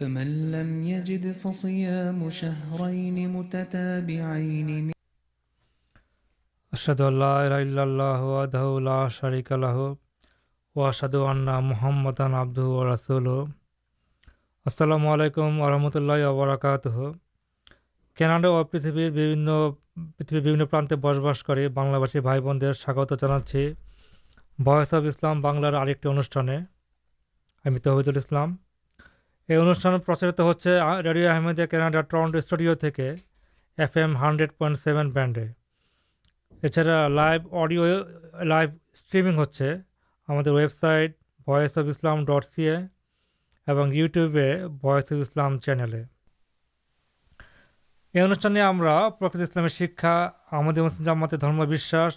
فمن لم يجد فصيام شهرين متتابعين أشهد أن لا إله إلا الله وحده لا شريك له وأشهد أن محمدا عبده ورسوله. السلام পৃথিবীর বিভিন্ন প্রান্তে বসবাস করে বাংলাভাষী ভাই বোনদের স্বাগত জানাচ্ছি। ভয়েস ساگت ইসলাম বাংলার আরেকটি اسلام আমি তহিদুল ইসলাম। یہ انشانچارت ہو radio Ahmadiyya Canada Toronto studio کے F M hundred point seven بینڈے اچھا لائف اڈیو لائف اسٹریم ہوتے ویبسائٹ ویس اف اسلام ڈٹ سیے یوٹیوبل چینل یہ انشانے ہملام شکا ہمشا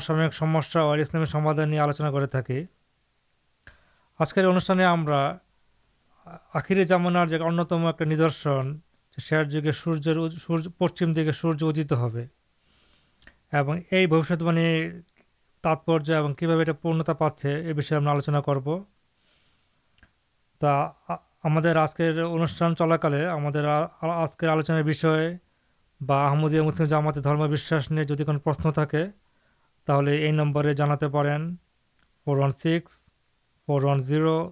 سامکسلامدان نہیں آلوچنا کروشان ہم آخرے جامان جو انتم ایک ندرشن شیر جگہ سورج سور پشچم دکے سورج ادھت ہوئی بوشتوا تاتپریا کہ پورنتا پاس یہ بھی آلوچنا کرو ہم آج کے انوشان چلاک آج کے آلوچارشمدیا مسلم جامات نے جد پرشن تھا نمبر جانا pain four one six four one zero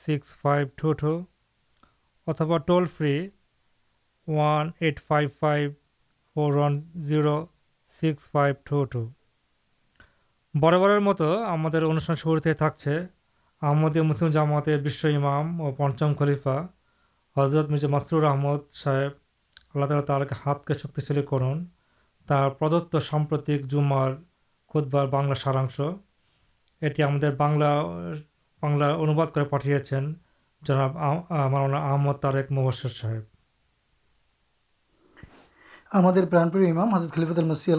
six five two two অথবা toll free one eight five five four one zero six five two two বরাবরের মতো আমাদের অনুষ্ঠান শুরুতে থাকছে আহমদীয় মুসলিম জামাতের বিশ্ব ইমাম ও পঞ্চম খলিফা হজরত মির্জা মাসরুর আহমদ সাহেব আল্লাহ তালা তারকে হাতকে শক্তিশালী করুন তার প্রদত্ত সাম্প্রতিক জুমার খুদবার বাংলা সারাংশ এটি আমাদের বাংলা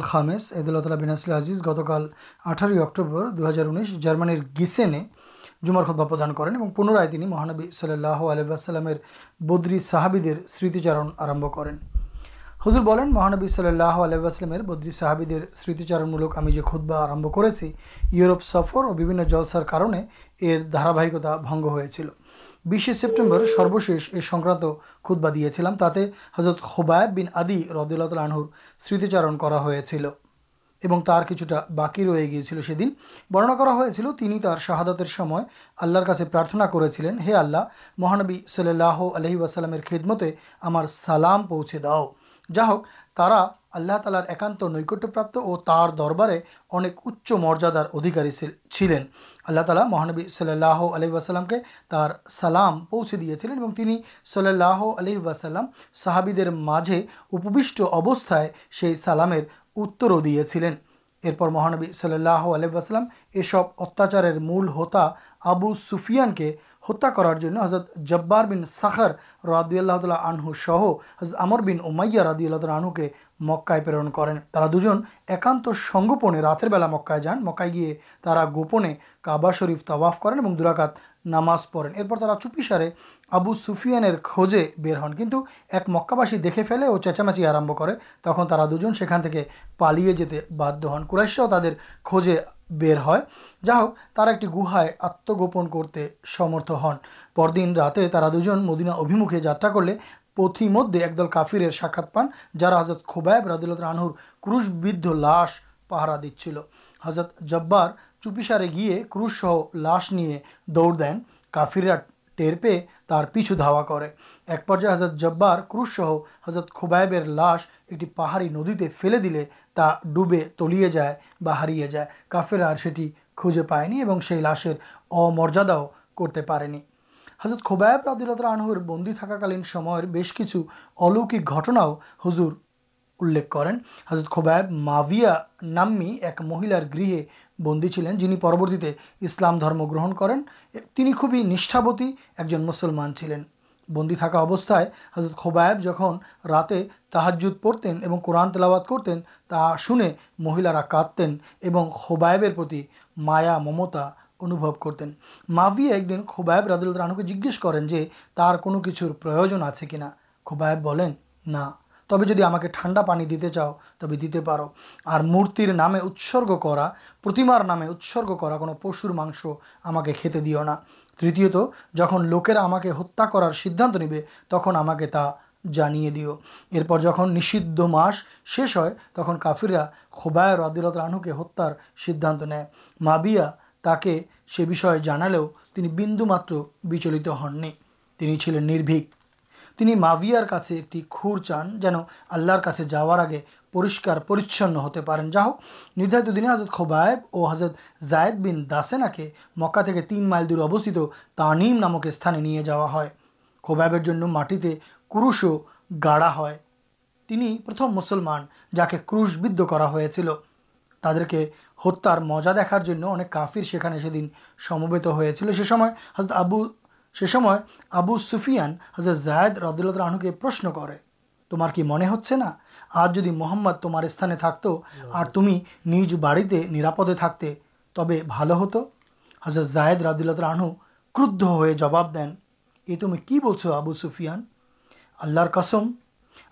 خام عید گتھر انیس جارمن گیسین خود ابدان کریں اور پنرائیں مہانبی صلی اللہ علیہ بدری صحابے سمتی چارم کر حضر بنین مہانبی صلی اللہ علیہ وسلم بدری صحابر سمتیچارمک ہمیں جو خودبا آرم کرو روپ سفر اور بھی سارے یہ دھارابکتا بنگ ہو چل بیسے سروشی یہ سنکرانت خودبا دیا چلام تضرت خبایت بن آدی ردولت لنہ سمتیچار ہوا باقی ری گیا سن برنا شہادت اللہ پرارتنا کرے آلہ مہانبی صلی اللہ علیہ وسلم خدمت ہمار سالام پوچھے داؤ جا ہوک ترا اللہ تعالیار ایکانت نیکٹپرپ دربارے انک مریادار ادھکاری چلین اللہ تعالی مہانبی صلی اللہ علیہ واسلام کے تر سال پوچھ دیا صلی اللہ اللہ علیہ واسلام صحابی مجھے اپوش اوستہ سے سلام دیا چلین ارپر مہانبی صلی اللہ علیہ واسلام یہ سب اتیاچار مول ہوتا آبو سوفیان کے ہتا کرزرت جببار بن ساخر ردی اللہ تعالہ آنہ سہ حضرت عمر بن اومائ ردی اللہ تعالہ آنو کے مکائے پرن کریں ترا دو جن ایکانگوپنے راتر بیل مکائے جان مکائی گیا ترا گوپنے کابا شرف توواف کر دماز پڑھیں ارپر ترا چوپیسارے آبو سوفیان کھوجے بر ہن کنٹھ ایک مکابی دیکھے پھلے اور چیچامچی آرب کر تک ترا دو جن سے پالیے جاتے باد ہن کورشیا تر خوجے بر ہے جا ہوک تر ایک گتم گوپن کرتے سمرت ہن پر دن را دو مدینہ ابیمکھے جاتا کر پتھر مدد ایک دل کافیر ساکھا پان جا حضرت خبائب ردلت رنہر کوشبد لاش پہرا دل ہضرت ضبار چوپی سارے گیے کوش سہ لاش نہیں دوڑ دین کا کافرا ٹیر پہ تر پیچھے داوا کر ایک پہ حضرت ضبار کش حضرت خبائبر لاش ایک پہاڑی ندی فلے دل ڈوبے تلیا جائے ہارے جائے کافر آ سن کھوجے پائنی اور لاشر امریادا کرتے پی ہزر خبائب رابطہ آنہر بندی تھکاک بس کچھ الوکاؤ ہزر ان ہزرت خبائب ماویہ نامی ایک مہیل گرہے بندی چلے جنہیں پرورتی اسلام درم گرہن کرتی ایک جن مسلمان چلین بندی تھکاوستہ خبائب جن راحجود پڑتیں اور قورن تلاوات کرتین مہیلارا کادتین ما ممتا انوب کرتین ماوی ایک دن خبائب ردول رانو کو جیج کریں جو کو کچھ پروجن آنا کبائبی ہم ٹھانڈا پانی دیتے چاؤ تب دیو اور مورتر نامے اتسگ کرامار نام اتسگ کرشا کھے دا ترتم لوکرا ہما کے ہتھیا کر سیانے جہاں نشد مش شیش ہے تک کافرا خوبائر آدلت رنو کے ہتار سین موبیا تکالو بند ماترچ ہن نہیں چلینک ماویار کا ایک خور چان جانے جا رہار آگے پورکارچھن ہوتے پینک ندارت دن حضرت خبائب اور حضرت زائد بین داسینا کے مکا کے تین مائل دور اوستھت تانیم نام کے سانے نہیں جاوائبر معٹی کر گاڑا ہے پرتھم مسلمان جا کے کوش بد کر تعے کے ہتار مزہ دیکھارفر سی دنت ہو چل سیسم حضرت آبو سیسم آبو سوفیان حضرت زائد ربدول رنو کے پرشن کر تمار کی من ہوا آج جی محمد تمار استھانے تھت اور تمہیں نیج بڑی نیردے تھے تب ہت حضرت ردل کھو جباب دین یہ تمہیں کی بچو آبو سفیان اللہ قسم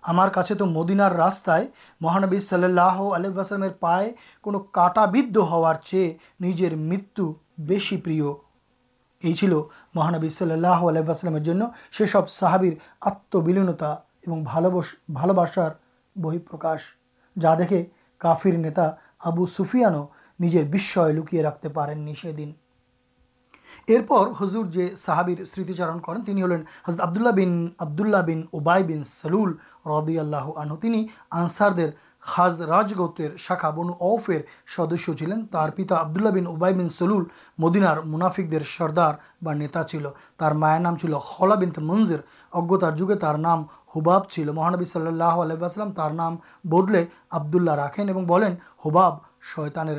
ہمارے تو مدینار راستہ مہانبی صلی اللہ علیہ پائے کوٹاب ہار چیز مت بس پر مہانبی صلی اللہ علیہ صحابر آت بسار بہ پرکاش جا دیکھے کافر نیتا آبو سفیان لوکیے رکھتے پہنچے سمتیچار اوبائن ربی اللہ آنسارج گوتر شاخا بن افر سدسین پتا آبد اللہ بین اوبائ بن سلول مدینار منافک سردار بتا چل تر مائر نام چل خولا بن منزر اجنتار جگہ نام ہوباب چلو مہانبی صلی اللہ علیہ نام بدلے آبد اللہ راخین ہُوباب شتانب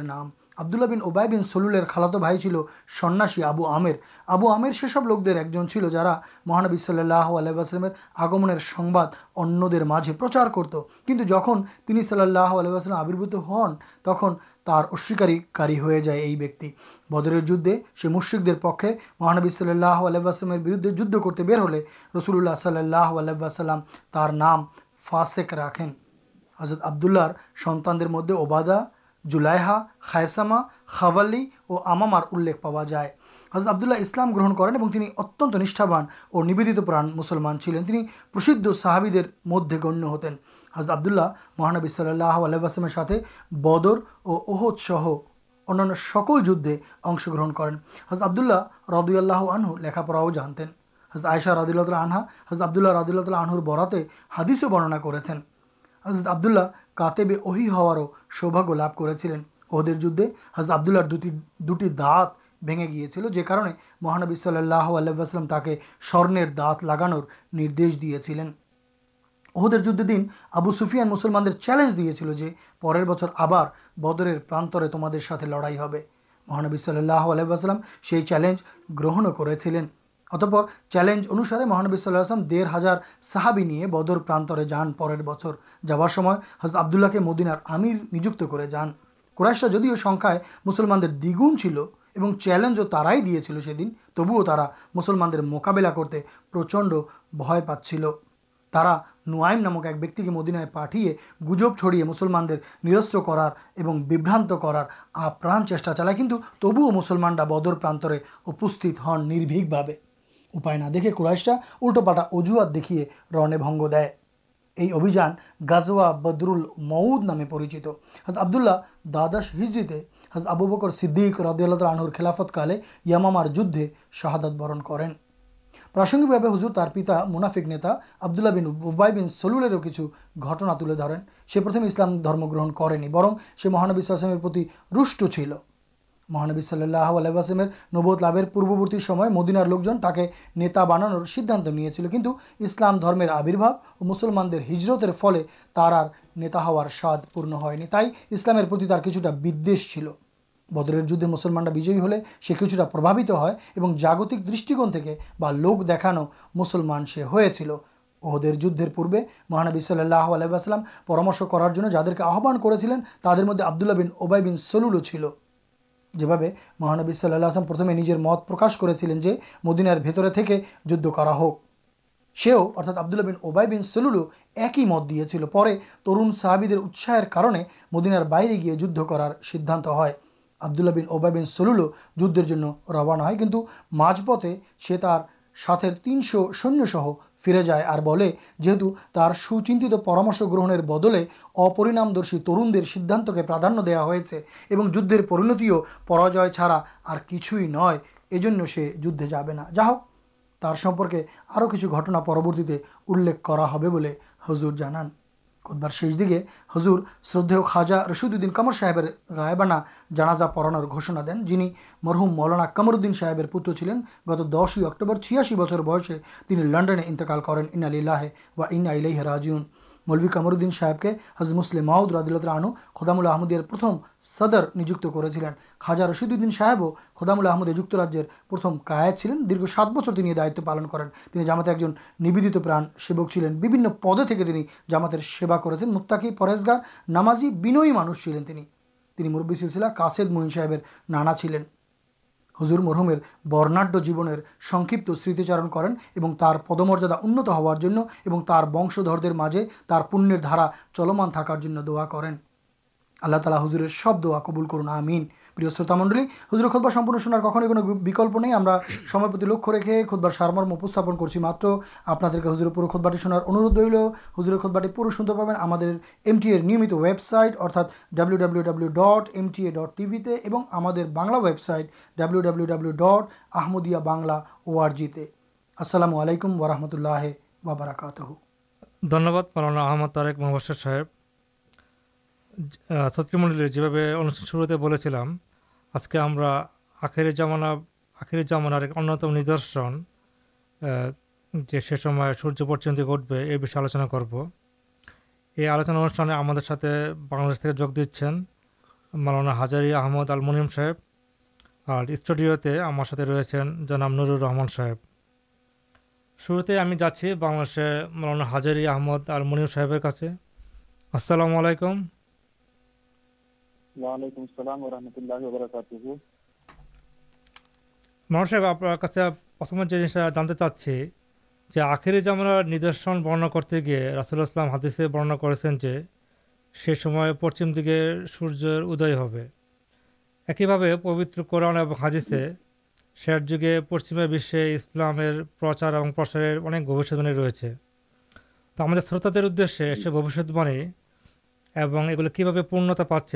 اللہ بن اوبائبین سول خالات بھائی چلو سنیا آبو آبو آم سے سب لوک دل جارا مہانبی صلی اللہ علیہ آگم انجے پرچار کرت کن جن تین صلی اللہ علیہ آبربوت ہن تخارکاری ہو جائے بدر جدے سے مشرق پکے مہانبی صلی اللہ علیہ واسلم بردے جد کرتے بر ہوسول اللہ صلی اللہ علیہ نام فاسیک رکھیں حضرت آبدولر سنتانہ مدد اوباد جلائحا خائسما خاوالی اور ہمامار انخا جائے حضرت عبد اللہ اسلام گرہن کریں اتن نشابان اور نوت پرا مسلمان چلین صحابی مدد گنیہ ہتین حضر آبد اللہ مہانبی صلی اللہ علیہ بدر اور اہت سہ انکل جدے اشن گرہن کریں حض آبد اللہ رد اللہ آنہ لکھاؤ جتن حزت عائشہ ردول اللہ آنہا حضد اللہ رد اللہ اللہ آنہر براتے حدیث برننا کرزت عبدوللہ کابی ہو سواگ لبھ کر سین اہدے جدے حضول دوٹی دات بھی کارے مہانبی صلی اللہ اللہ سنر دات لگانو دیا چلین اہدے جدین آبو سفیان مسلمان چالیج دیا چلے پردر پرانے لڑائی ہے مہانبی صلی اللہ علیہ چیلنج گرہنوں میں چلین اتپر چیلنج انسے مہانبی صلاح درڑ ہزار صحابی بدر پرانے جان پر جا رہے آبدوللہ مدینار امیر نجوت کر جان کرشا جدیو سنکھائ مسلمان دیگجو ترائی دیا چل سم تبو مسلمان مقابلہ کرتے پرچنڈ بھا پاس ترا نوائم نامک ایک بیک مدین پٹے گڑی مسلمان کربرانت کرار چیشا چلائے کنٹ تبو مسلمان بدر پرانے اپست ہنبی بھا دیکھے کورائشا اُلٹو پاٹا اجوات دیکھے رن بنگے یہ ابھیان گازوا بدرل مؤد نامے پریچت حض آبد اللہ دادش ہجری حض آبو بکر سد رد رنور خلافتکالے یمامار جدھے شہادت برن کریں پرسگکے ہزر تر پتا منافک نتا آبد اللہ بین اوبائبین سلولر کچھ گٹنا ترن سی پرتھم اسلام درم گرہن کرنی برن سے مہانبیمیر روش چل مہانبی صلی اللہ علیہ نوت لبر پوری مدینار لوک جتا بان سان کنتھ اسلام آبرباب اور مسلمان ہجرت فل تر نیتا ہار ساد پن تھی اسلام کچھ چل بدر جسلمانا بجے ہو کچھ کا پربھا جاگتک دشٹک لوک دیکھانو مسلمان سے ہو چل اہدے جدر پورے مہانبی صلی اللہ اللہ علیہ پرامش کرارے جا کے آحان کردے آبد اللہ بین اوبائبین سولو چلو یہ مہانبی صلاح پرتمے نجر مت پرکاش کر سین مدینار بھیتر تک جد سے آبد اللہ بن اوبائ بین سلولو ایک ہی مت دیا چل پہ ترون صحابی اصسر کارے مدینار باہر گیے جد کرار سدھانت ہے آبد اللہ بن اوبائبن سولو جدھر روانہ ہے کنٹرول مجھ پتے سات سنیہ سہ فرے جائے اور سوچنت پرامش گرہن بدل اپرنامدرشی ترنانت کے پرادھان دیا ہوتی چارا اور کچھ نجی سے جدھے جا جا سمپرکے اور کچھ گٹنا پرورتی انزر جان اوبار شیش دگے ہضور شردے خاجہ رشید الدین قمر صاحب گائبانا جانازا پڑانا دین جن مرحوم مولانا قمرودین صاحب پوتر چلین گت دس ہی اکٹوبر چھیاشی بچر بسے لنڈنے انتقال کریں اناہجن ملوک امرودین صاحب کے حضمسل محاؤ اللہ دلت رانو خود آحمد پرتھم سدر نجت کرشید الدین صاحبوں خدام الحمدے جرم کا دیر سات بچر دائت پالن کرات پرا سیوک چلین پد جامات سے متاکی پریزگار نامازی بن مانچ چلین موربی سلسلہ کاشید مہین صاحب نانا چلین حضور مرحمیر برناڈیہ جیبنے سکت سمتیچارن کریں تر پد مراد انت ہوشدر مجھے تر پنیرا چلمان تھارا کرالا ہضور سب دعا قبول کرنا منڈل نہیں لک رکھے خود بارمرمستارٹی پہ T M website W W W dot M T A dot T V ہمیں بنلا website W W W dot آمدیا السلام علیکم و رحمۃ اللہ ستری منڈل جیب ان شروع آج کے ہمرجام آخر جامان ایک انتم ندرشن کے سیسم ہے سورج پرچی گٹو یہ بھی آلوچنا کرو یہ آلوچنا انوشان ہمارے بن جگ دیں مولانا ہزاری آمد الم صاحب اور اسٹوڈیو ہمارے ریسنگ جناب نور رحمان صاحب شروع ہمیں جاچی بنسے مولانا ہازر احمد الم صاحب السلام علیکم پچ پب ہادیسے سر جگہ پشچیم پرسار تو ہم شروط دے سے بوشی اور یہ گل کی پورنتا پاس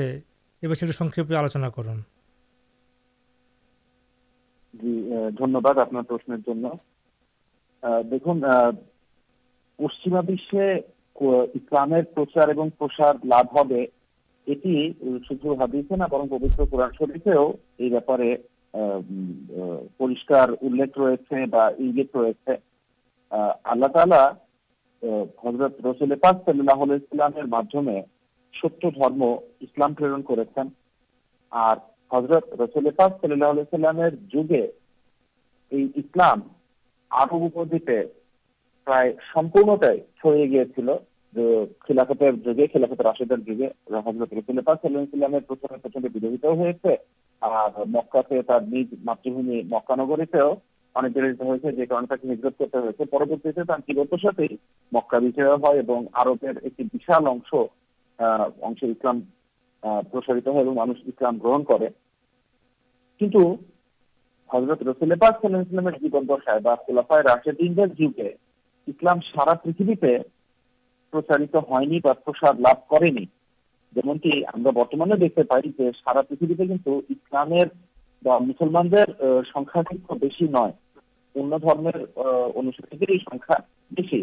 پورشت را حضرت رسلام ستمام پرن کرکا ماتھ مکانگری ہجرت کرتے پر ساتھ ہی مکا بھی ایک برتمان دیکھتے پائی سارا پہلے اسلام بہت نمیر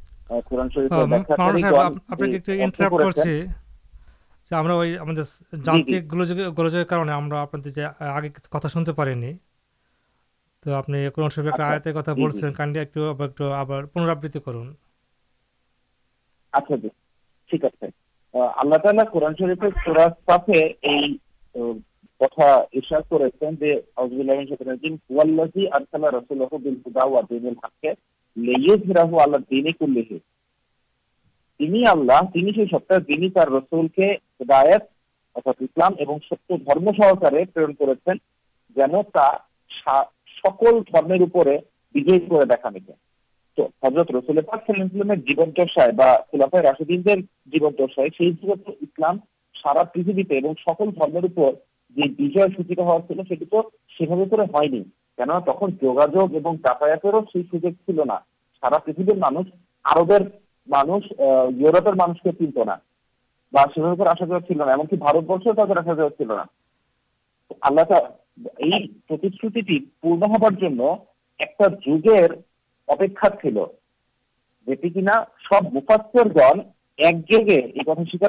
কোরআন শরীফ দেখা তো আপনাকে একটু ইন্টারাপ্ট করছি যে আমরা ওই আমাদের যান্ত্রিক গোলযোগের কারণে আমরা আপনাদের যে আগে কথা শুনতে পারিনি তো আপনি কোরআন শরীফ একটা আয়াতের কথা বলছেন কান্ডি একটু আবার একটু আবার পুনরাবৃত্তি করুন আচ্ছা ঠিক আছে আল্লাহ তালা কোরআন শরীফের সুরাজ পাশে এই কথা ইশার করেছেন যে হাউজুল্লাহ সাথে আর খেলা রসুল হবিল হুদাওয়া দিনের হাকে حضرت رسلام جیون چرچا دن دیر جیون چرچا تو اسلام سارا پتہ سکول سوچی ہوا چلو سیبنی سب مفاستر دل ایک جگہ ایک منت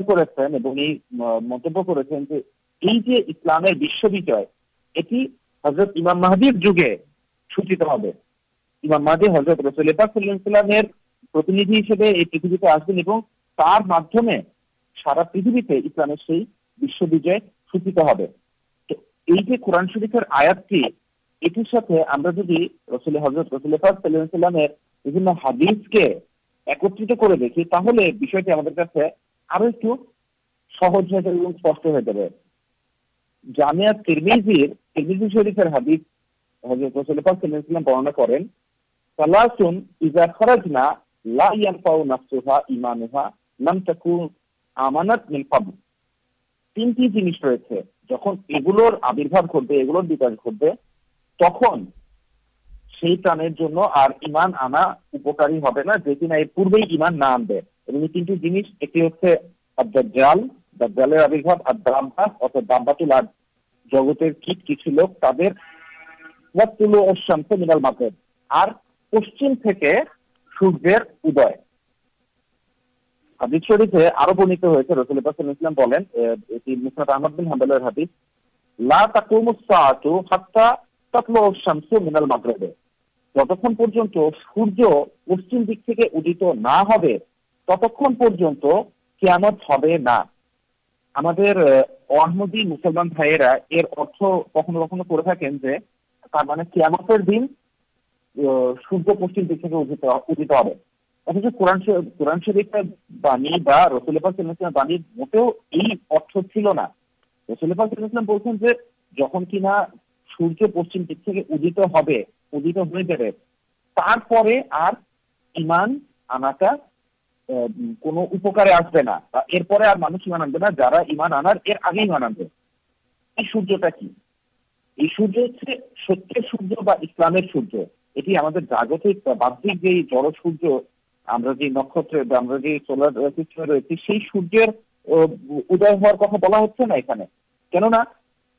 کرام حضرت رسلی حضرت رسلام حدیث کے ایکترت کر دیکھی تک ایک سہج ہو جائے سب جامع ترمی شیبل آنا جا پورے آنبی تینٹی جنس ایک دل دلر آبرباد دام پاتی حدا تبل مکرب جتن پر سورج پشچیم دکان نہ ہوا رسلام بایر مٹو چلنا رسلام بولتے ہیں جہاں کی پشچیم دکان ہودی اور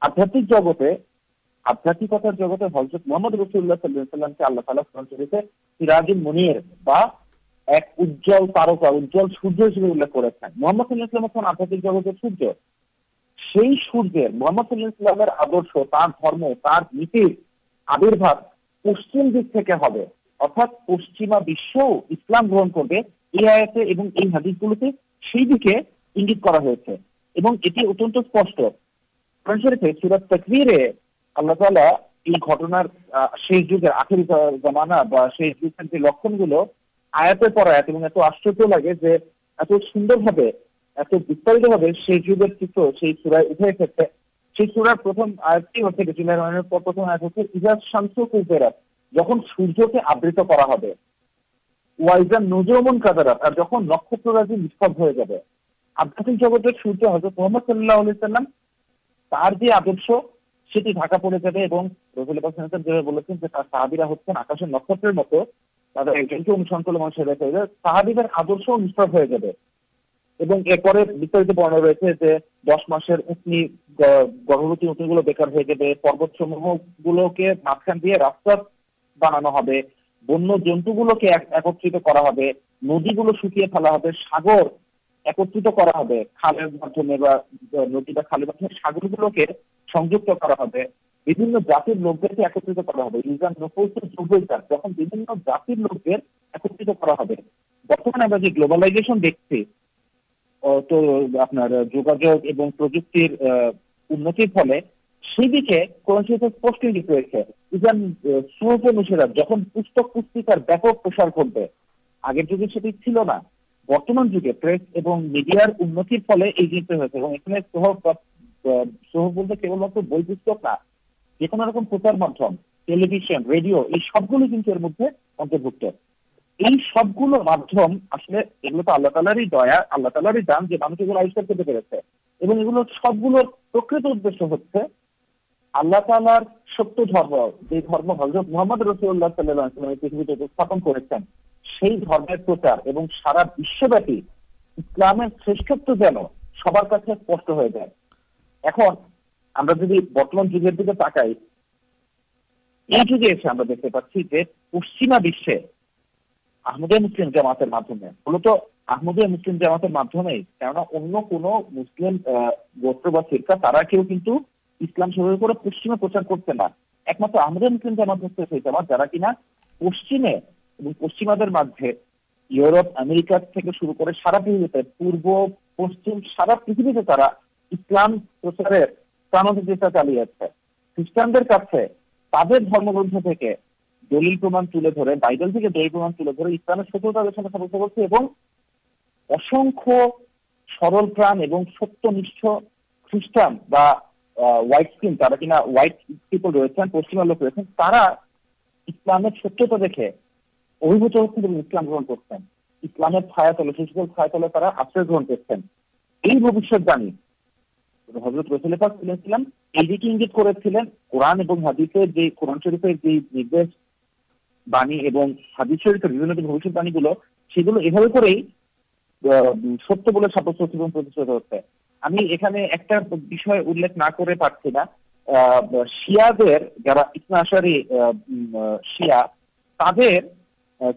آدمی جگتے آدھات محمد رفی اللہ صلیم کے اللہ تعالی سلام چل رہی ہے منیر ایک اجول تارکا اجزل سوریہ ہسٹر محمد سورج نیتر پشچیما حدیث گل کے سیٹ کے انگیز ریفرک اللہ تعالی گیش روز آخر جمانا لکھن گلو آتے پڑھنش لگے نکت نبھے آدھا جگہ سورج حضرت محمد صلی اللہ علیہ آدر سی ڈھاکا پڑے جا رہے ہیں آکاشن نکتر مت راست بنانا بنیہ جنو گلو ایکترت کردی گلو شکیے فلاور ایکترت کردی کا خالی ساگر گلو کے لوکی ایکتر لوگ جہاں پہ آگے جگہ چلنا برتمان جگہ میڈیا ان سے مطلب بھتک سب جو حضرت محمد رفیع اللہ صلی اللہ پیتھویمار سارا وقت اسلامت جان سب کا اسپشٹ ہو جائے ہم نے برتمان جگہ تاکہ پشچیماشل جماتے ملت جماتے پشچیم ایک ممدے مسلم جامات ہوتے جماعت جارا کنہ پشچیمے پشچیم یوروپ ہمریکا شروع کر سارا پریوی سے پورو پشچیم سارا پریتام پرچار چاہتا چلے جا رہے خریٹان تبدیل گھنٹے دل پرما تر بائیڈل کے دل پر تے در اسلام سترتا سب ہوسل پرا ستیہ نش خریٹان ترا کنہ ریسنٹ پشمک روشن ترا اسلام دیکھے ابھوت ہوسلام گرہن کرتے اسلام چھایا چھا تلے آشر گرم کرتے یہ بوشیہ حضرت روشت ابھی ستیہ بولے شراسار شا تر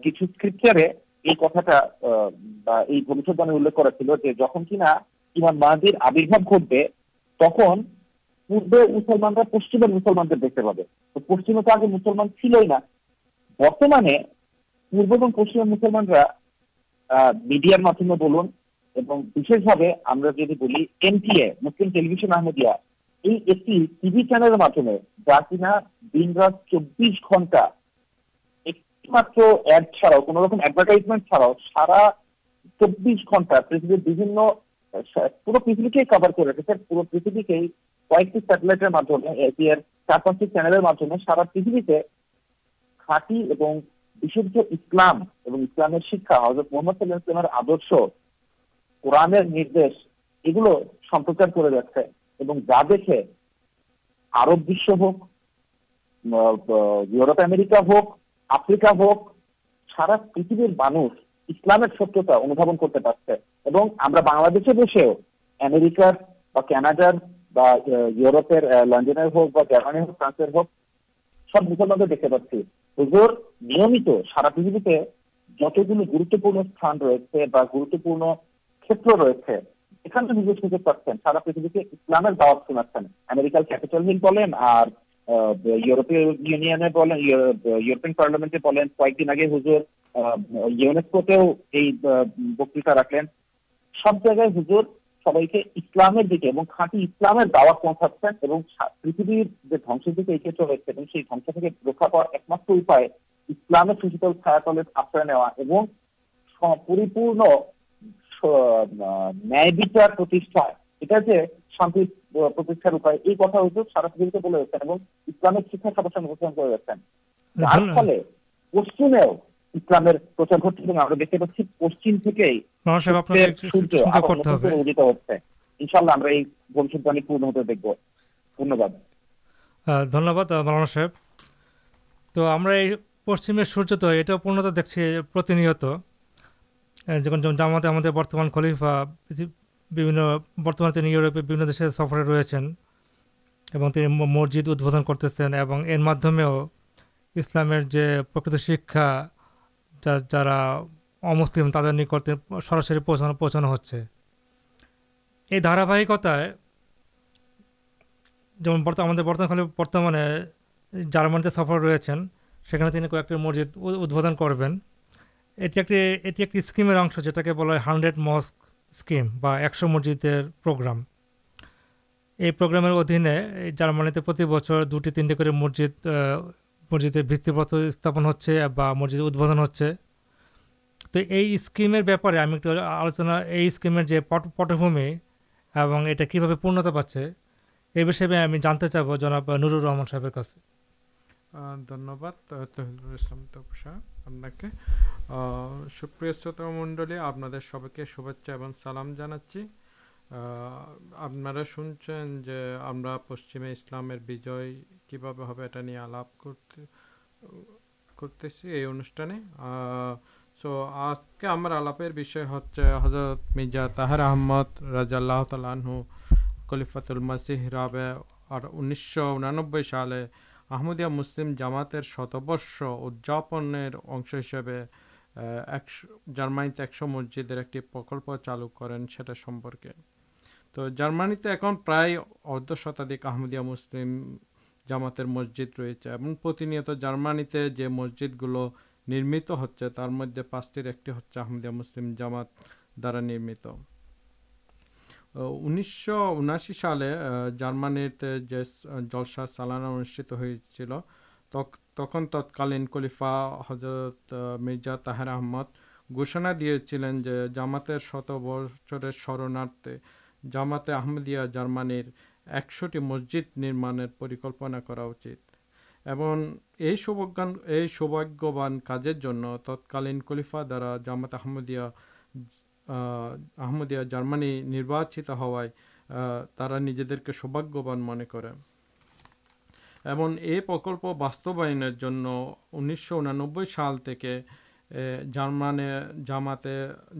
کچھ کتا کہ جہن کنہ مدر آبر گٹ ہے تک پور پشچیم پشلمان ٹلوشن محمود جا کی دن رات چبیس گھنٹہ ایک مکمل چڑھاؤ سارا چبا پہ پور پیار محمد صلیم آدر قورم یہ گلو سمپرچار کر دیکھے آرب ہوک یوروپرکا ہوک آفریک سارا پتہ مانس ستن سے لنڈن مطلب دیکھتے پاس نمت سارا پریوی سے جتنی گروتوپور سانسپورن کھیت ریسنٹ خوش کر سارا پریت سے اسلام شناکار ہل بولیں رکھ جگہ سب کے پاس پریتھ جو دنس دیکھتے چلے گا دنس کے رکھا پا ایکمات چھا تلن آشر نواونپور نیچار اٹھا کے تو پچ پور دیکھیں جامع برتمان یوروپیس سفر ریچن اور مسجد ادب کرتے ہیں اسلام شکا جاسل تر نکل سراسری پوچھنا پوچھانا ہو دارکتہ جو برتمانے جارمانی سفر ریسٹر مسجد ادب کرکیم کے بولے ہانڈریڈ مسک اسکیم ایکسو مسجد پروگرام یہ پروگرام ادینے جارمانی بچے تینٹی کر مسجد مسجد بت استپن ہو مسجد ادب ہوئی اسکیمر بےپارے ہمیں ایک آلوچنا یہ اسکیمر جو پٹبی اور یہ پورنتا پاچے یہ بھی ہمیں جانتے چاہ جناب نور رحمان صاحب حضرت ماہر احمد رضا اللہ تعالیت الب اور انسو انانے احمدیہ مسلم جامات شتبرش ادجنس جارمانی ایکس مسجد ایک چالو کرپرکے تو جارمانی ایم پرائد شتاد آمدیا مسلم جامات مسجد رہے پرتنت جارمانی جو مسجد گلوت ہو مدد پانچ ایک مسلم جامات دارا نمت انیسو انشی سال جارمن چالانا ان تک تتکالین کلفا حضرت مرزا تاہر احمد گھوشنا دیا چلے جامات شو بچر سرنارت جامات آمدیا جارمن ایک ایکشٹی مسجد نما پرکلپنا کراچ سواگان کار تتکالین خلیفا دارا جامات آمدیا آمدیا جارمنیچ ہوا نجی سوباگ من کر پرست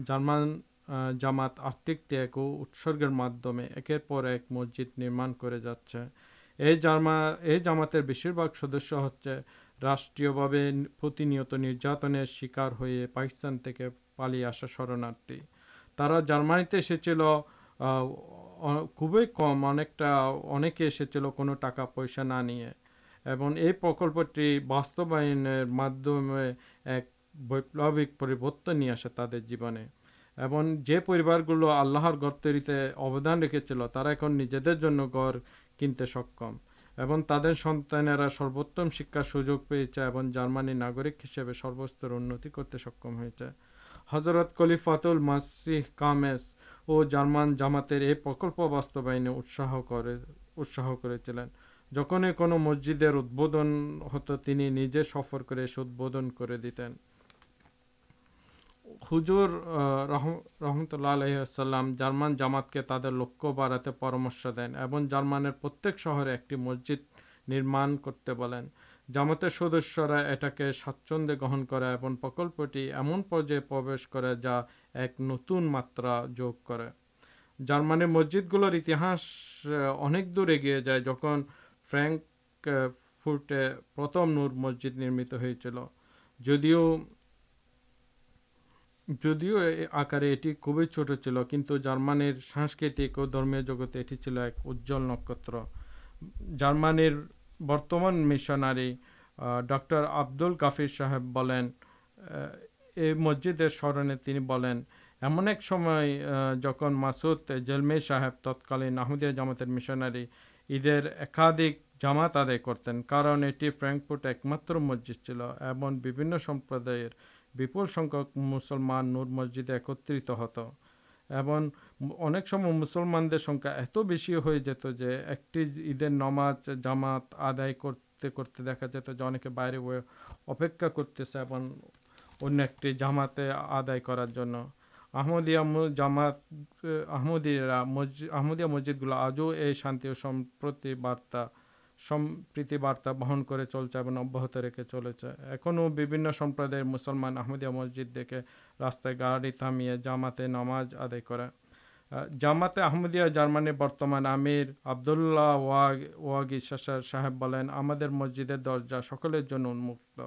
انارمان جامات آتک تک اترگیر مادمے ایک مسجد نما کر جاچے یہ جامات بشر بھاگ سدس ہاشٹری بھا پرتنت نر شکار ہوئی پاکستان تھی پالیے آسا شرنارتھی تا جارمانی خوبی کم اکٹھا ان کا پسا نہ باستوائن ایک وقت نہیں آسے تعداد جیونے اور جیوار گلو اللہ گڑ ترے اودان رکھے چل تا نجی گڑ کنتے سکم اور تر سنانا سروتم شکار سوجو پیچھے اور جارمانی ناگرک ہسے سروس انتظتے سکم ہو رحمت اللہ علی اللہ جارمن جامات کے تر لکڑا پرامرش دیں اور جارمان ایک مسجد نما کرتے ہیں جامات سدسند گہن کرنے دور نور مسجد نمت ہوئی جدیو آکار یہ خوبی چھوٹ چل کچھ جارم ستکمی جگتے یہ چل ایک اجزل نکتر جارمان برتمان مشناری ڈر آبد ال کافی صاحب بولیں یہ مسجد سمر ایم ایک جن مسود جلمی صاحب تتکالین آمدیہ جامات مشناری عید ایکدھک جامات آدھے کرتین فرنکٹ ایک مطر مسجد چل ایم بھیپردا بھیپلس مسلمان نور مسجد ایکترت ہوت انکسم مسلمان ات بس ہو جاتے ایک نماز جامات آدھا کرتے کرتے دیکھا جاتا باہر اپیکس ایم اندر کرارمدیا جامات مسجد گلو آج شانتی اور سمپتی بارتا بہن کر چل جائے ابیاحت رکھے چل جائے اکوائر مسلمان مسجد دیکھے راستہ گاڑی تھام نماز آدی کر جامات برتمانگ صاحب بال مسجد درجہ سکل جنمکت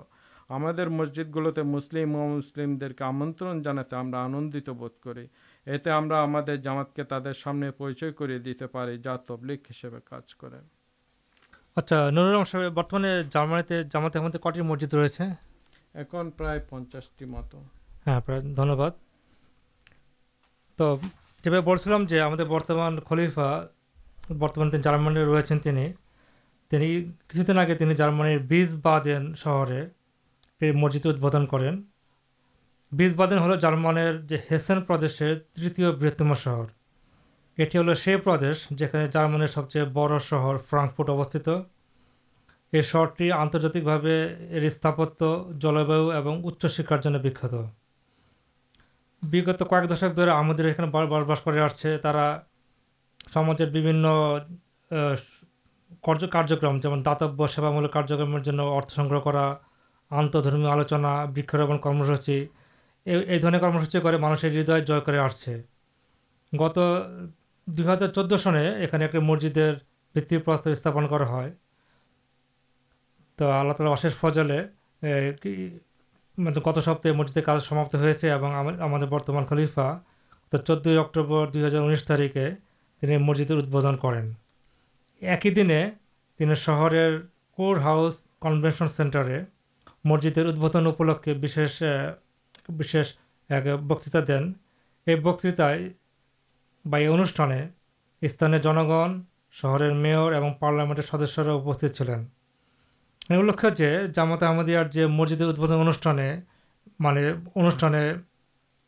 ہمجید گلومسل دیکھ جانا آنندت بھائی ہمیں تر سامنے پریچ کر دیتے پہ جاتے کار کر اچھا نور برتمانے کٹی مسجد رہے پچاسٹی مت ہاں دنواد تو یہ بول رہا جو ہمیں برتمان خلیفا برتمان جارمنی ریچھے تین کچھ دن آگے جارمن بی شہر مسجد ادبن کردین ہوارمنس پردیش تیتیہ برہتم شہر یہ ہل سی پردیش جو ہے جارمن سب چیز بڑھ فٹ اوستھت یہ شہرٹی آنرجاتارکھت بھیگت کئے دشک بس بس سمجھے کارکرم جو داتیہ سیوامول ارتھ سنگھ کر آن دم آلوچنا وکروپ کرم سوچی کرم سو مانس کے ہرد جت دو ہزار چودہ سنے یہ مسجد ہے بت اسپن کرش فجلے مطلب گت سپت مسجد کاپت ہوتے ہم خلیفا چودہ انیس تاریخے مسجد ادب کریں ایک ہی دن شہر کور ہاؤس کنوینشن سینٹر مسجد ادبتا دین یہ بکتائ بنوشان استعمال جنگ شہر میئر اور پارلامینٹ سدس چلین جامات احمدیہ جو مسجد ادب انوشان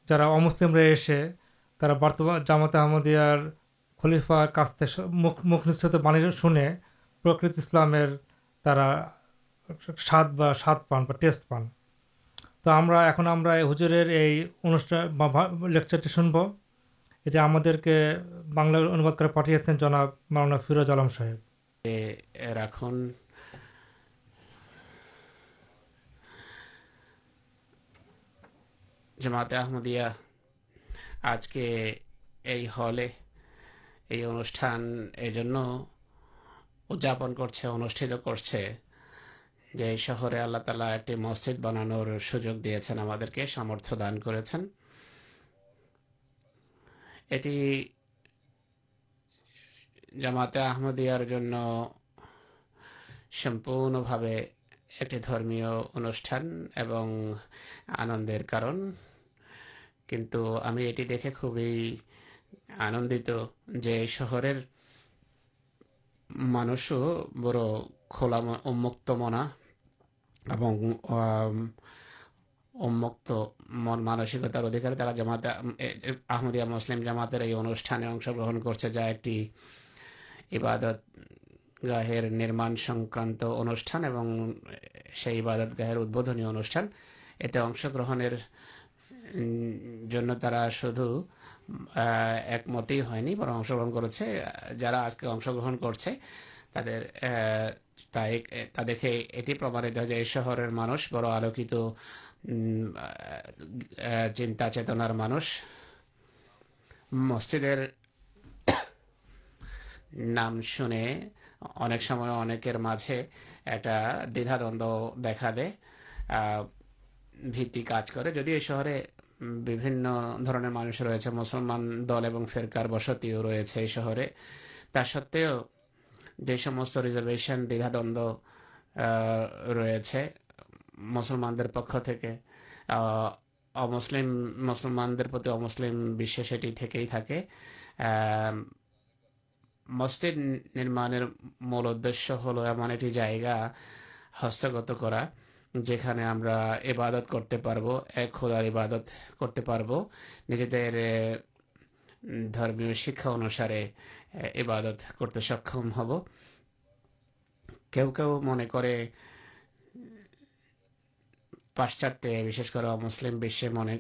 جاسلمے ایسے ترتمان جامات احمدیہ خلیفار شنے پرکت اسلام پان ٹ پان تو ہم ہجرے لیکچرٹی شنب ان شہ اللہ تعالی ایک مسجد بنانور سوجو دیا سامر دان کر خوبی آنند جو شہر مانس منا من مانسکتاردھیکار مسلمان گاہران اور ترا شو ایک متے برس گرن کرچارا آج کے انش گرن کرچے تر تھی یہ پراڑت ہو جائے یہ شہر مانگ بڑ آلوک چنتا چیتن مانس مسجد نام شنے سمے اکرو ایک دیداد دیکھا دے بج کر جہرے بننے مانس رہے مسلمان دل اور فرکار بستی رہے شہر تو سوست ریزارویشن دیداد ریچھے مسلمان عبادت کرتے انسارے عبادت کرتے سکم ہب من کر پاشچاتے مسلم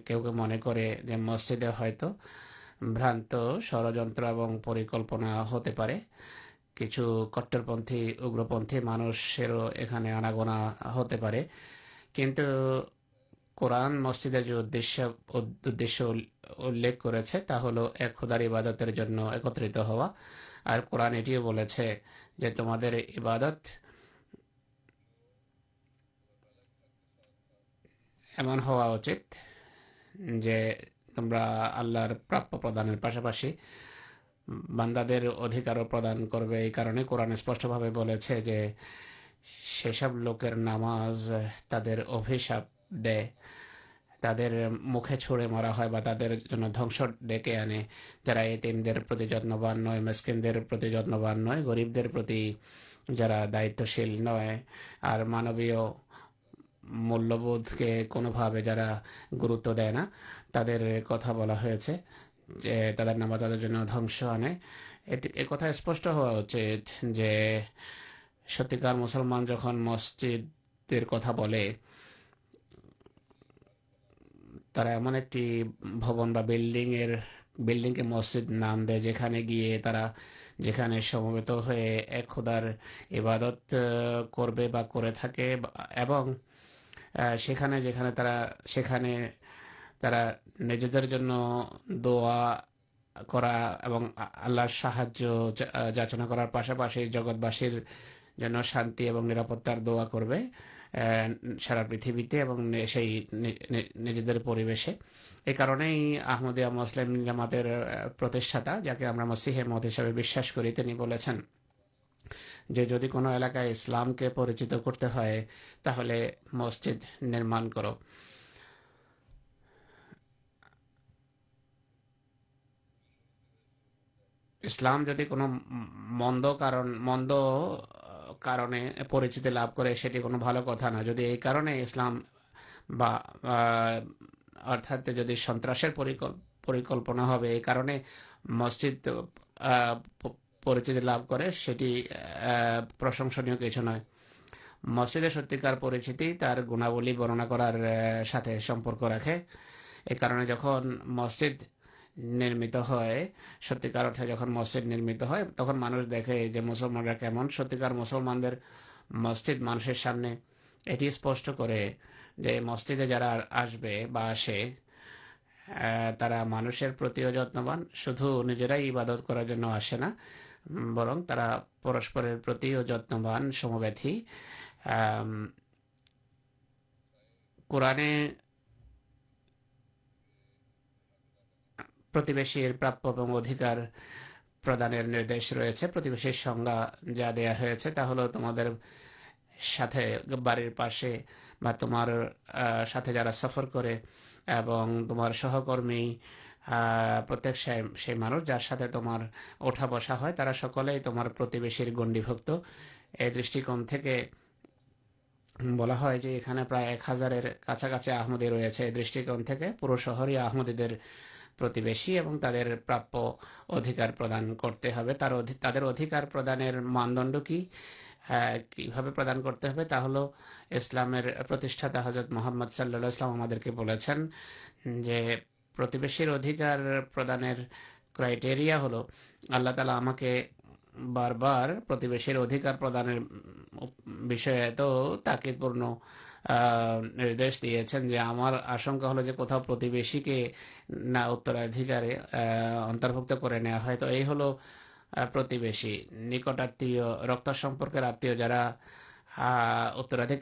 کہو کہ من کرسجے برانت ثڑجر اور پرکلپنا ہوتے کچھ کٹ پیگرپی مانس اناگنا ہوتے پڑے کن قرآن مسجد جولے کرتے تو ہلو ایک خود عبادت ایکترت ہوا اور قورن یہ تمہیں عبادت ایم ہوا جی تمہارا آللہ پراپان پاسپاشی باندھے ادھیکار کرو قورن اسپشٹھے سب لوکر ناماز تر ابشپ در مخے چوڑے مرا ہے دنس ڈے کے آنے جا یہ جتنبان نئے مسلمان نئے گریب درتی دائت نئے اور مانویہ مولبے جا گو دے نہ ایک اسپشن جہاں مسجد ایمن ایکلڈیل کے مسجد نام دے جانے گیےتار ابادت کر نجر دل سنا کر پاسپاشی جگت بس شانتی اور نرپتار دوا کر سارا پریتھتے اور نجیشے یہ کارندیہ مسلم جاماتا جا کے مسیحمد حساب سے مسجد کرند کرنے لبھ کر سکون کتاب یہ کارنامکل مسجد چیت لب کر سہ پرشنس نسجدیں ستکار کر ساتھ راخے یہ کارن جہاں مسجد نمت ہے جب مسجد نمت ہے تک مانوش دیکھے مسلمان کمن ستار مسلمان در مسجد مانشر سامنے یہ سپش کر مسجد جا آسے بسے ترا مانشرتی جتن بان سویرائی عبادت کرنا آ جا دیا تمہیں بارے میں سہرمی پر مانو جار ساتھ تمہارے اٹھا بسا ہے ترا سکل تمہارے گنڈی بت یہ دشٹک بلا پرائ ایک ہزار کامدی روشٹیک پور شہر ہی آمدی دنشی اور تعدے پرابکار پردان کرتے ہیں تر ادھیکاردان ماندنڈ کی بھابان کرتے اسلام حضرت محمد صلیم جی یا ہل آل تعالی ہما بار بار تاکیپور ندیش دے ہمارا ہلو کے نہتردھکارے اتربک کرشی نکٹات رکتمپر آتیہ جا اتردھے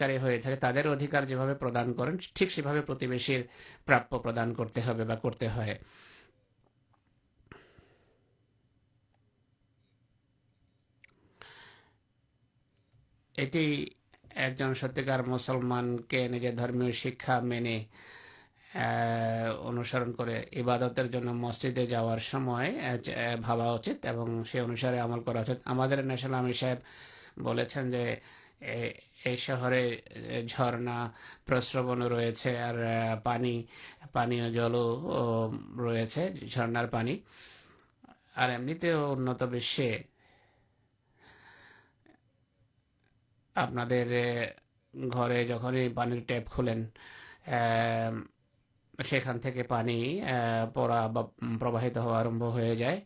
ترکار مسلمان کے شکایت مینی انسرن کرنا مسجد جا کر نیشنل صاحب شہرسر اور امنی تے انتظر گھر جھنی پانی ٹپ کھولیں سان پڑا پرواہت ہوا آرب ہو جائے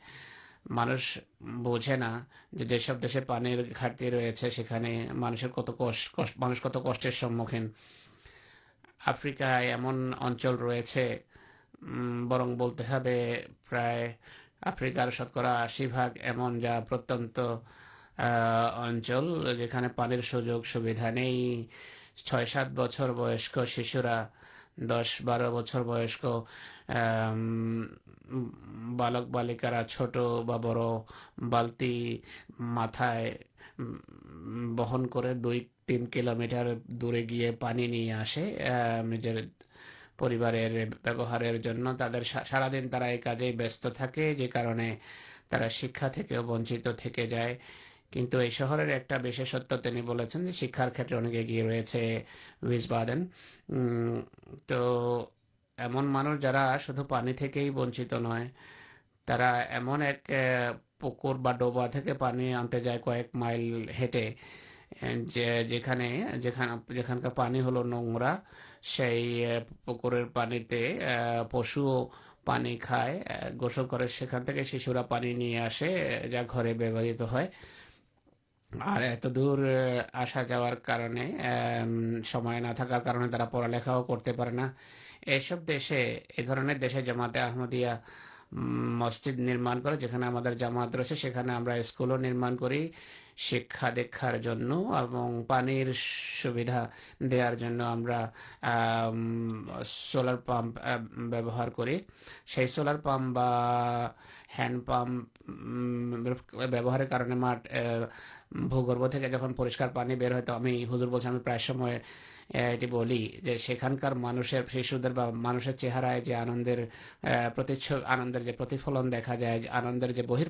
مانس بوجھے نا جب دیشے پانی گھاٹتی رہے سی مانس مانس کت کشر سمکھین آفریک ایمن اچل ریچے برن بولتے پرائ آفریار شکر آشی بھاگ ایمنت اچل جانے پانر سوجو سویدھا نہیں چھ سات بچر بسک شا دس بارہ بچر ب بالک بالکرا چھوٹ بڑتی متائ بہن کر دو تین کلو میٹر دورے گی پانی نہیں آسے ویوہار سارا دن کاستا شکایے ونچت جائے کچھ یہ شہر ایکشتت شکار کھیت اگیے رہے ویز بادن تو ایم مانگ جا سو پانی ونچت نئے تا ایم ایک پوکر پانی نو پکڑے پانی پشو پانی کئے گوشت شیشورا پانی نہیں آسے جا گھر ہے اور ات دور آسا جا سم تھارا پڑھ لکھا کرتے یہ سب دشے جماعت مسجد روشن اسکولوں پانی سویدھا دماغ سولار پامپار کر سی سولار پامپینڈ پامپاربار پانی بر ہے تو ہمیں ہزر بولے پرائم یہ بھان کار مانس در مان چہرا آنند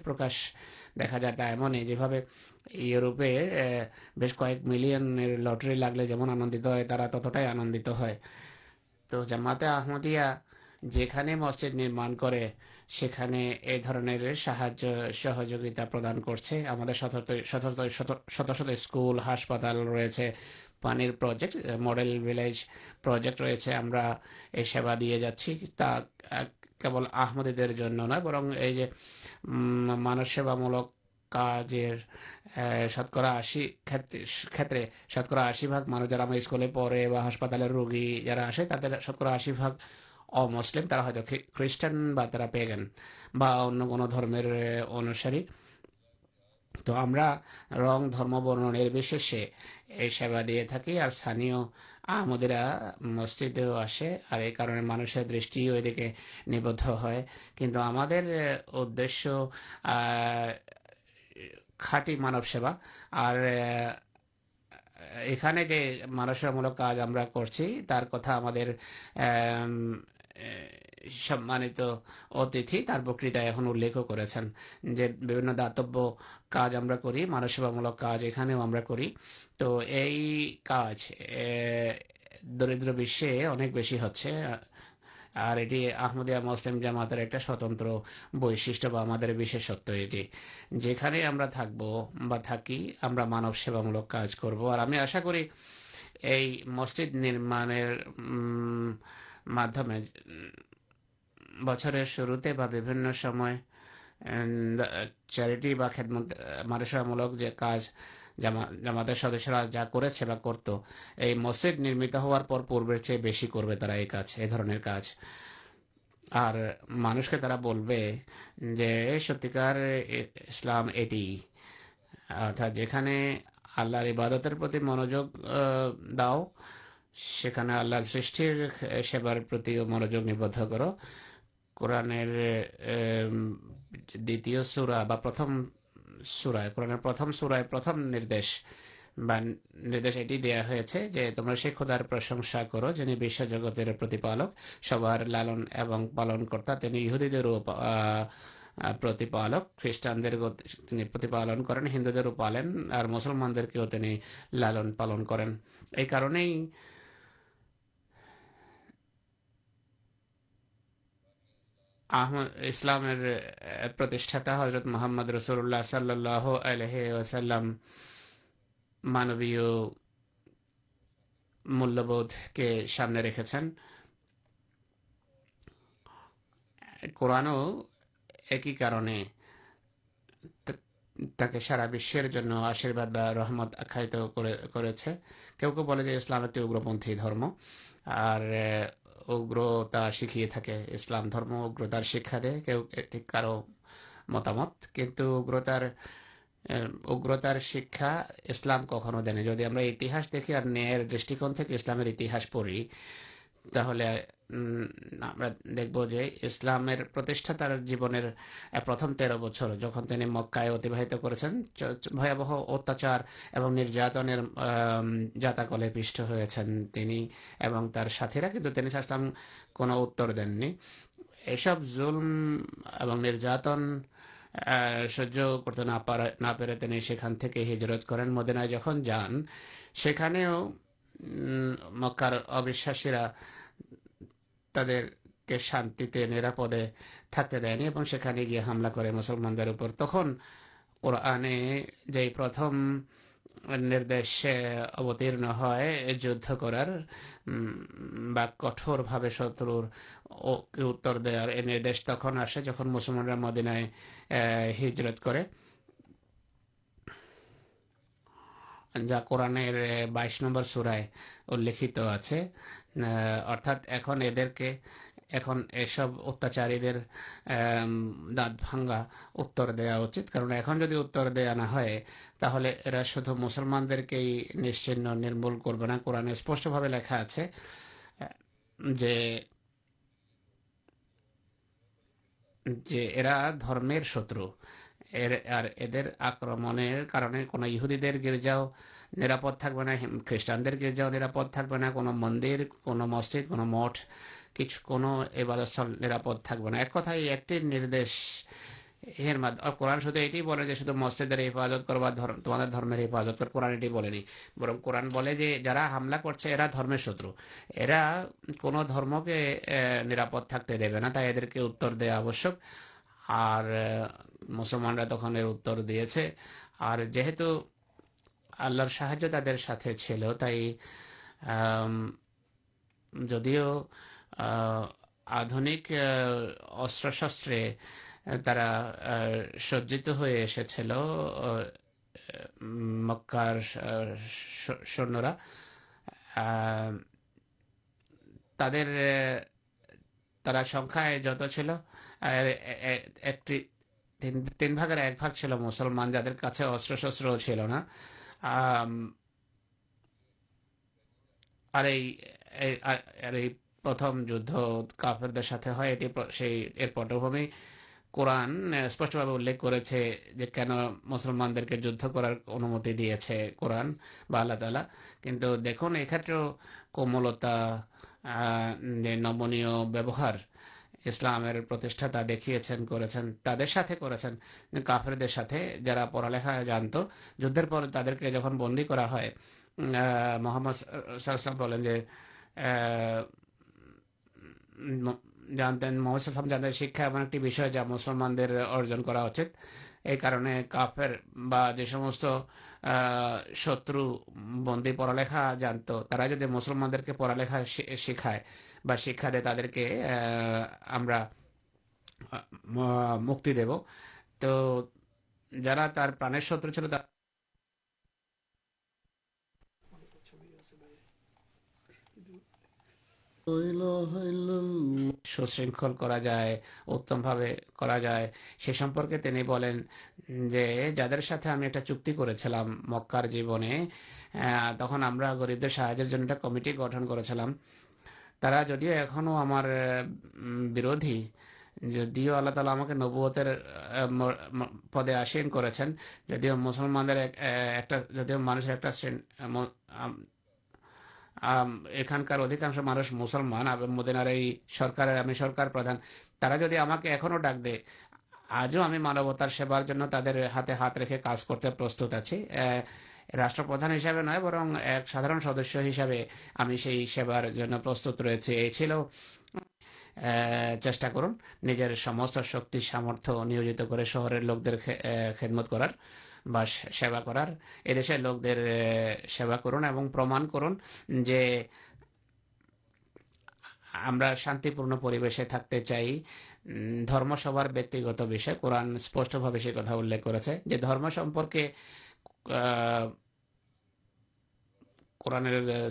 بہاش دیکھا جائے یوروپے لٹری جمع آنند آنند احمدیہ جانے مسجد نما کر سکے یہ سہاج سہجوتا پردان کرچے شد شت اسکول ہسپتال روز پانی مڈلجیکٹ رہے سے مان سیوامک شکر آشی کتک آشی میرا اسکول پڑے ہسپتال روگی جا تا شکر آشیلیم تا خیسٹان بات پے گانے درمیر انوسار ہی تو ہم رن درم برنشے یہ سیوا دے تک سا ہمجدے آسے اور یہ کار مانسر دشن نیب ہے کنشی مانو سیوا اور یہ مان سب ملک کارج ہم کرتا ہم سمانت اتیتھی بک انھو کر داتب کارج کران سیواملک یہ کراج درد ابھی ہچ یہ آمدیا مسلم جامات ایک سوتر بشتر تک مانوسے ملک کچھ کرو اور آشا کر بچر شروع چارٹی مانسام جا کر تو مسجد نمت ہو پور چیز کر ستیکار اسلام یہ اردا جانے آلہ عبادت منجوگ داؤ سا آل سیسٹر سیبار منوجو کرو قوران دم سورائم یہ دیا ہودارشنسا کر جنہیں جگتک سب لالن پالن کرتاپالک خریٹان دیں ہندو دالین اور مسلمان دیکھ لالن پالن کریں یہ کار قرآن ساراشاد رحمت آخر کہ اسلام ایک درم اور اگرتا شکیے تک اسلام درم اگرتار شکا دے کہ مت مت کنرتار شکا اسلام کھو دین جدی ہم دیکھی اور میرے دشکل پڑی تھی دیکھو جو اسلامات پرچار ہوا اسلام کو سب ظلم سہتے نہ پہرے سیکھرت کریں مدینہ جن جان سے مکار ابش مدینت بائیش نمبر سورائے لکھا دم شر آکر گرجاؤ نرپدہ خیشٹان درپد تھے مندر کو مسجد کو مٹ کچھ کونپنا ایک کتائی ایکدش قورن شسجدے حفاظت کرماظت کر قرآن یہ برم قورانہ حاملہ کر دم شتروا کون درم کے نرپد تھے دا تر کے اتر دشکار مسلمانہ تک یہ اتر دے سے اور جیتو اللہ ساتھ چل تھی سجی چل سن تر ترخی جت چل تین ایک بھاگ چل مسلمان جان کا اصر شستان پٹ قرآن سپشٹا مسلمان دیکھ جارمتی دے سے قرآن تعالی کچھ دیکھ ایک کوملتا نمنیہ ویوہار اسلام ترقی کرفر بندی محمد شکایت جا مسلمان ارجن کراچے کافیر شتر بندی پڑالی مسلمان دیکھ پڑال شکشا دے تک تو سو شخل بھا جائے جاتے چکی کرکار جیونے گریب دیر سہایٹ کمیٹی گٹھن کر برویو مانگ مسلمان مدینہ ڈاک دے آج ہمیں مانوتارات رکھے کار راشپانسے نئے برن ایک سادار سدسیہ ہسے ہمیں سیبارستا کر سام ن لوک خدمت کرار با کر لوگ درد سیوا کرن اور پرما کرن جی ہم شانتی پورنے تھے چاہیے دم سبارگت بھی قورن سپشن الیکھ کر دم سمپرکے قورنرکار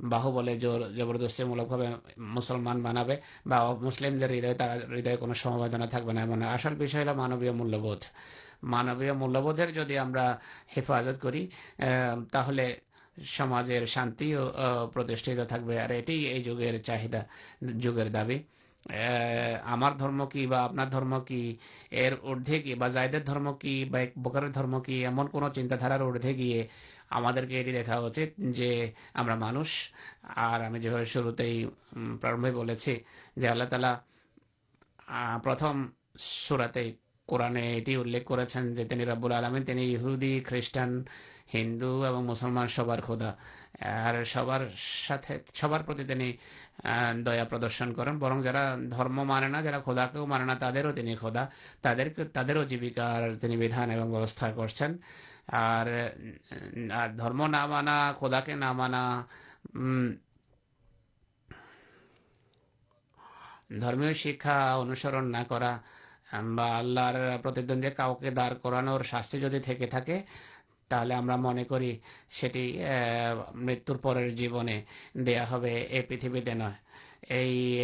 بہوبردستیمکے مسلمان بناسل ہدے ہردنا آسل مانوی مول مانوی مولیہ بولا حفاظت کر شانپ کی دیکھا چی ہم مانشی شروع پر قورنے کربل آلامی خریٹان ہندوسان سب خودا سبنا دانا خدا کے نہا دم شروع کا داڑھ کرانا جی تھے تھی ہمٹی مرترپر جیونے دا پیتے نئی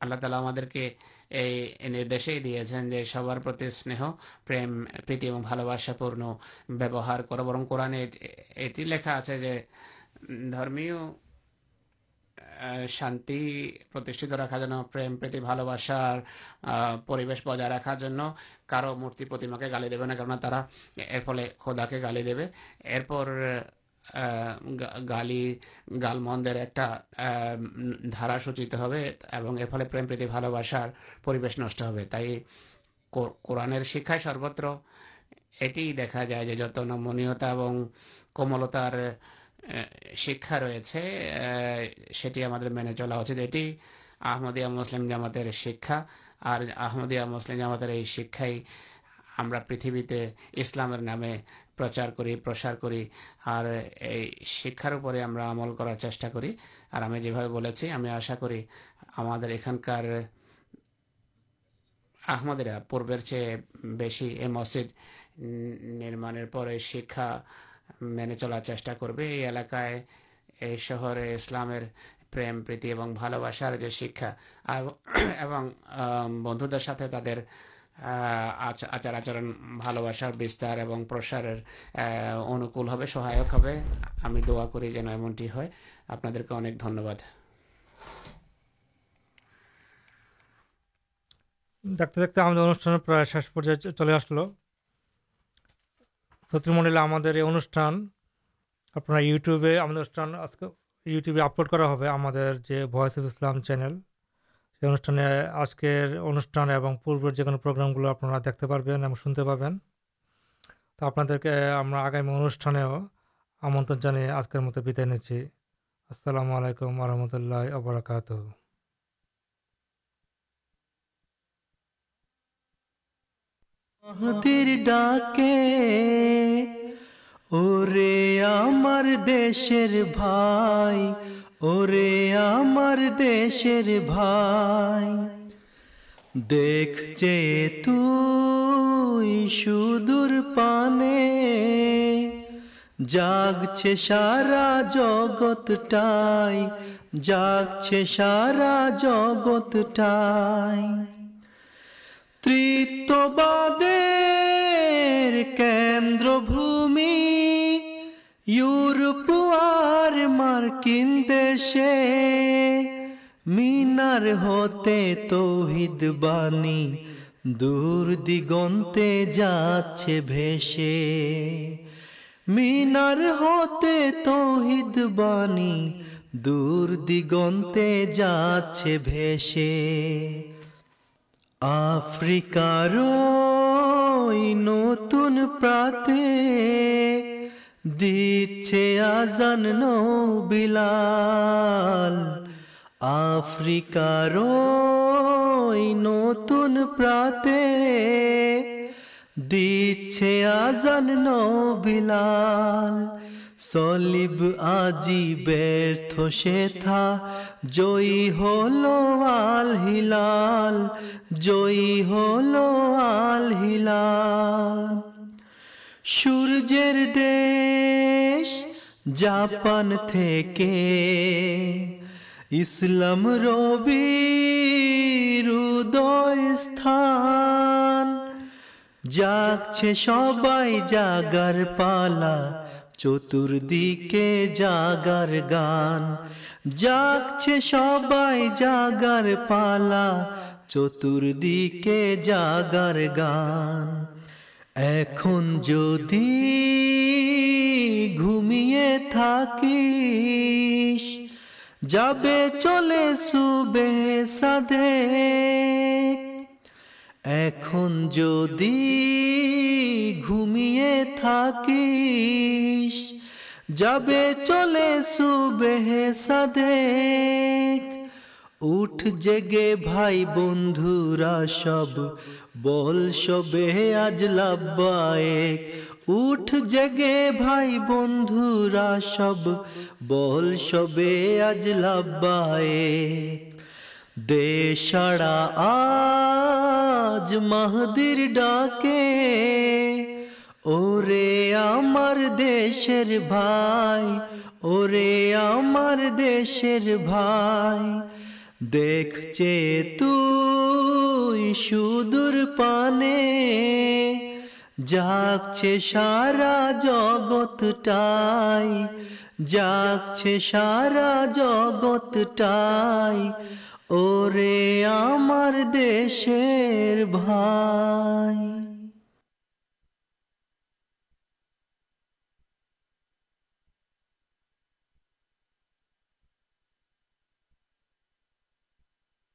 اللہ تعالی ہم سب اسمار کر برن قورنہ یہ درمیو شانتی رکھا جنمپتی رکھا جن کارو مورتی گالی نہ کار تا فل خودا کے گالی ارپر گالی گال مندر ایک دھارا سوچت ہومپریتی بال باسار نش ہو تورن شکایت سروت یہ دیکھا جائے جت نمنیہ کملتار شا رلامدیا مسلم جامات شکا دیا مسلم جامات پتھویتے اسلام نام پرچار کرسار کرپرار چیٹا کریں جیبھی ہمیں آشا کر پورے بس مسجد نما پہ شکا من چلار چلکا اسلام بندے آچر انوکول سہای ہم آپ شریا چلے آ شت منڈل ہمارے انوشٹان اپنا یوٹیوبے ہمٹیوبی اپلوڈ کرس اف اسلام چینل آجکل انوشان اور پورویر جگہ آپ دیکھتے پہ شنتے پین تو آپ آگامی انوشان آج کے مت بتائیے السلام علیکم و رحمۃ اللہ وبرکاتہ مہدر ڈاکے ا رے امر دیسر بھائی ارے امر دیسر بھائی۔ دیکھ چی سر پانے جاگچارا جتائی جاگے سارا جت تیت باد پوار مارکن دشے مینر ہوتے تو بانی دور دے جاچ بھی مینر ہوتے تو بانی دور دی جاچ بھی آفری روئی نوتن پرچھے جنو بلا آفری روئی نوتن پرتے دیچھے آ جل سلب آجی بیلوال جو ہو لو آل ہلال سورجر دیش جاپن تھے کے اسلم روب راک سبائ جاگر پالا چت جاگر گان جاگر پالا چتر کے جاگر گان ঘুমিয়ে থাকিস، যাবে চলে সুবে সাদেক اک جد گھمے تھا جب چلے شہ سدے اٹھ جگے بائی بندورا سب بول شلبا ایک اٹھ جگے بھائی بندورا سب بول شلبا دے شڑا آج مہدر ڈاکے، اورے آمر دے شر بھائی، اورے آمر دے شر بھائی، دیکھ چے تو ایشو در پانے جاکھ سارا جتائی جاکھ سارا ٹائی۔ او رے ہمار دیش بھائی